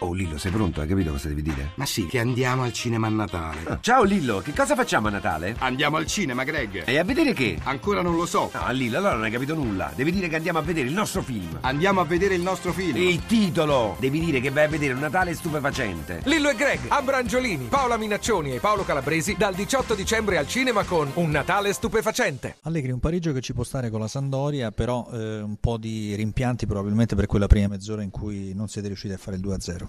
Oh Lillo, sei pronto? Hai capito cosa devi dire? Ma sì, che andiamo al cinema a Natale. Ah, ciao Lillo, che cosa facciamo a Natale? Andiamo al cinema, Greg. E a vedere che? Ancora non lo so. No, Lillo, allora non hai capito nulla. Devi dire che andiamo a vedere il nostro film. Andiamo a vedere il nostro film. Il titolo! Devi dire che vai a vedere un Natale stupefacente. Lillo e Greg, Abrangiolini, Paola Minaccioni e Paolo Calabresi dal 18 dicembre al cinema con Un Natale stupefacente. Allegri, un pareggio che ci può stare con la Sandoria, però eh, un po' di rimpianti probabilmente per quella prima mezz'ora in cui non siete riusciti a fare il 2-0.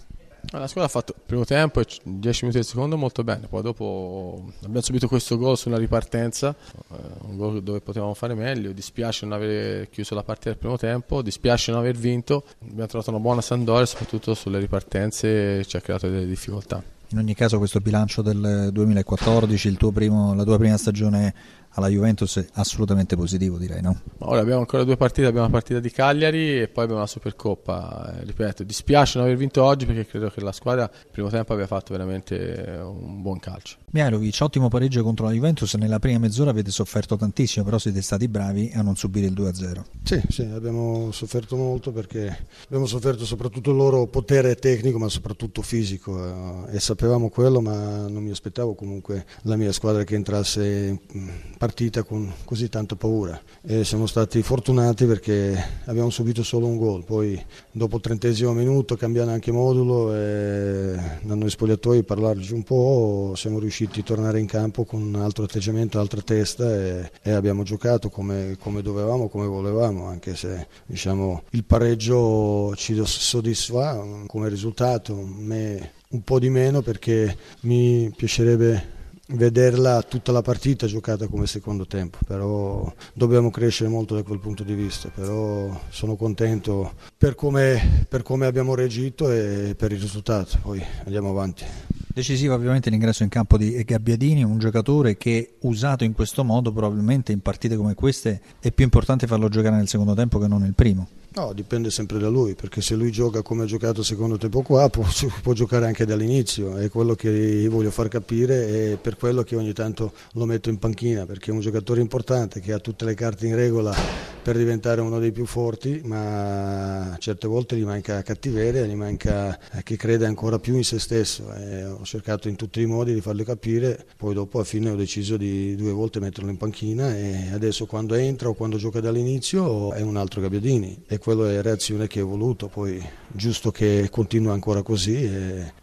La squadra ha fatto il primo tempo e 10 minuti del secondo molto bene, poi dopo abbiamo subito questo gol su una ripartenza, eh, un gol dove potevamo fare meglio, dispiace non aver chiuso la partita del primo tempo, dispiace non aver vinto, abbiamo trovato una buona Sandoria soprattutto sulle ripartenze ci ha creato delle difficoltà. In ogni caso questo bilancio del 2014, primo, la tua prima stagione alla Juventus è assolutamente positivo direi, no? Ora abbiamo ancora due partite, abbiamo la partita di Cagliari e poi abbiamo la Supercoppa. Eh, ripeto, dispiace non aver vinto oggi perché credo che la squadra il primo tempo abbia fatto veramente un buon calcio. Mihailovic, ottimo pareggio contro la Juventus, nella prima mezz'ora avete sofferto tantissimo, però siete stati bravi a non subire il 2-0. Sì, sì, abbiamo sofferto molto perché abbiamo sofferto soprattutto il loro potere tecnico ma soprattutto fisico eh, e sapevamo quello ma non mi aspettavo comunque la mia squadra che entrasse in partita con così tanta paura. E siamo stati fortunati perché abbiamo subito solo un gol, poi dopo il trentesimo minuto cambiando anche modulo e da noi spogliatoi parlarci un po' siamo riusciti a tornare in campo con un altro atteggiamento, altra testa e, e abbiamo giocato come, come, dovevamo, come volevamo, anche se diciamo, il pareggio ci soddisfa come risultato, me un po' di meno perché mi piacerebbe vederla tutta la partita giocata come secondo tempo, però dobbiamo crescere molto da quel punto di vista, però sono contento per come, per come abbiamo reagito e per il risultato, poi andiamo avanti. Decisivo ovviamente l'ingresso in campo di Gabbiadini, un giocatore che usato in questo modo probabilmente in partite come queste è più importante farlo giocare nel secondo tempo che non nel primo. No, dipende sempre da lui, perché se lui gioca come ha giocato il secondo tempo qua, può, può, giocare anche dall'inizio, è quello che io voglio far capire e per quello che ogni tanto lo metto in panchina, perché è un giocatore importante che ha tutte le carte in regola per diventare uno dei più forti, ma certe volte gli manca cattiveria, gli manca che crede ancora più in se stesso. E ho cercato in tutti i modi di farlo capire, poi dopo alla fine ho deciso di due volte metterlo in panchina e adesso quando entra o quando gioca dall'inizio è un altro Gabbiadini e quello è la reazione che ho voluto, poi giusto che continua ancora così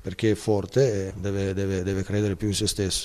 perché è forte e deve, deve, deve credere più in se stesso.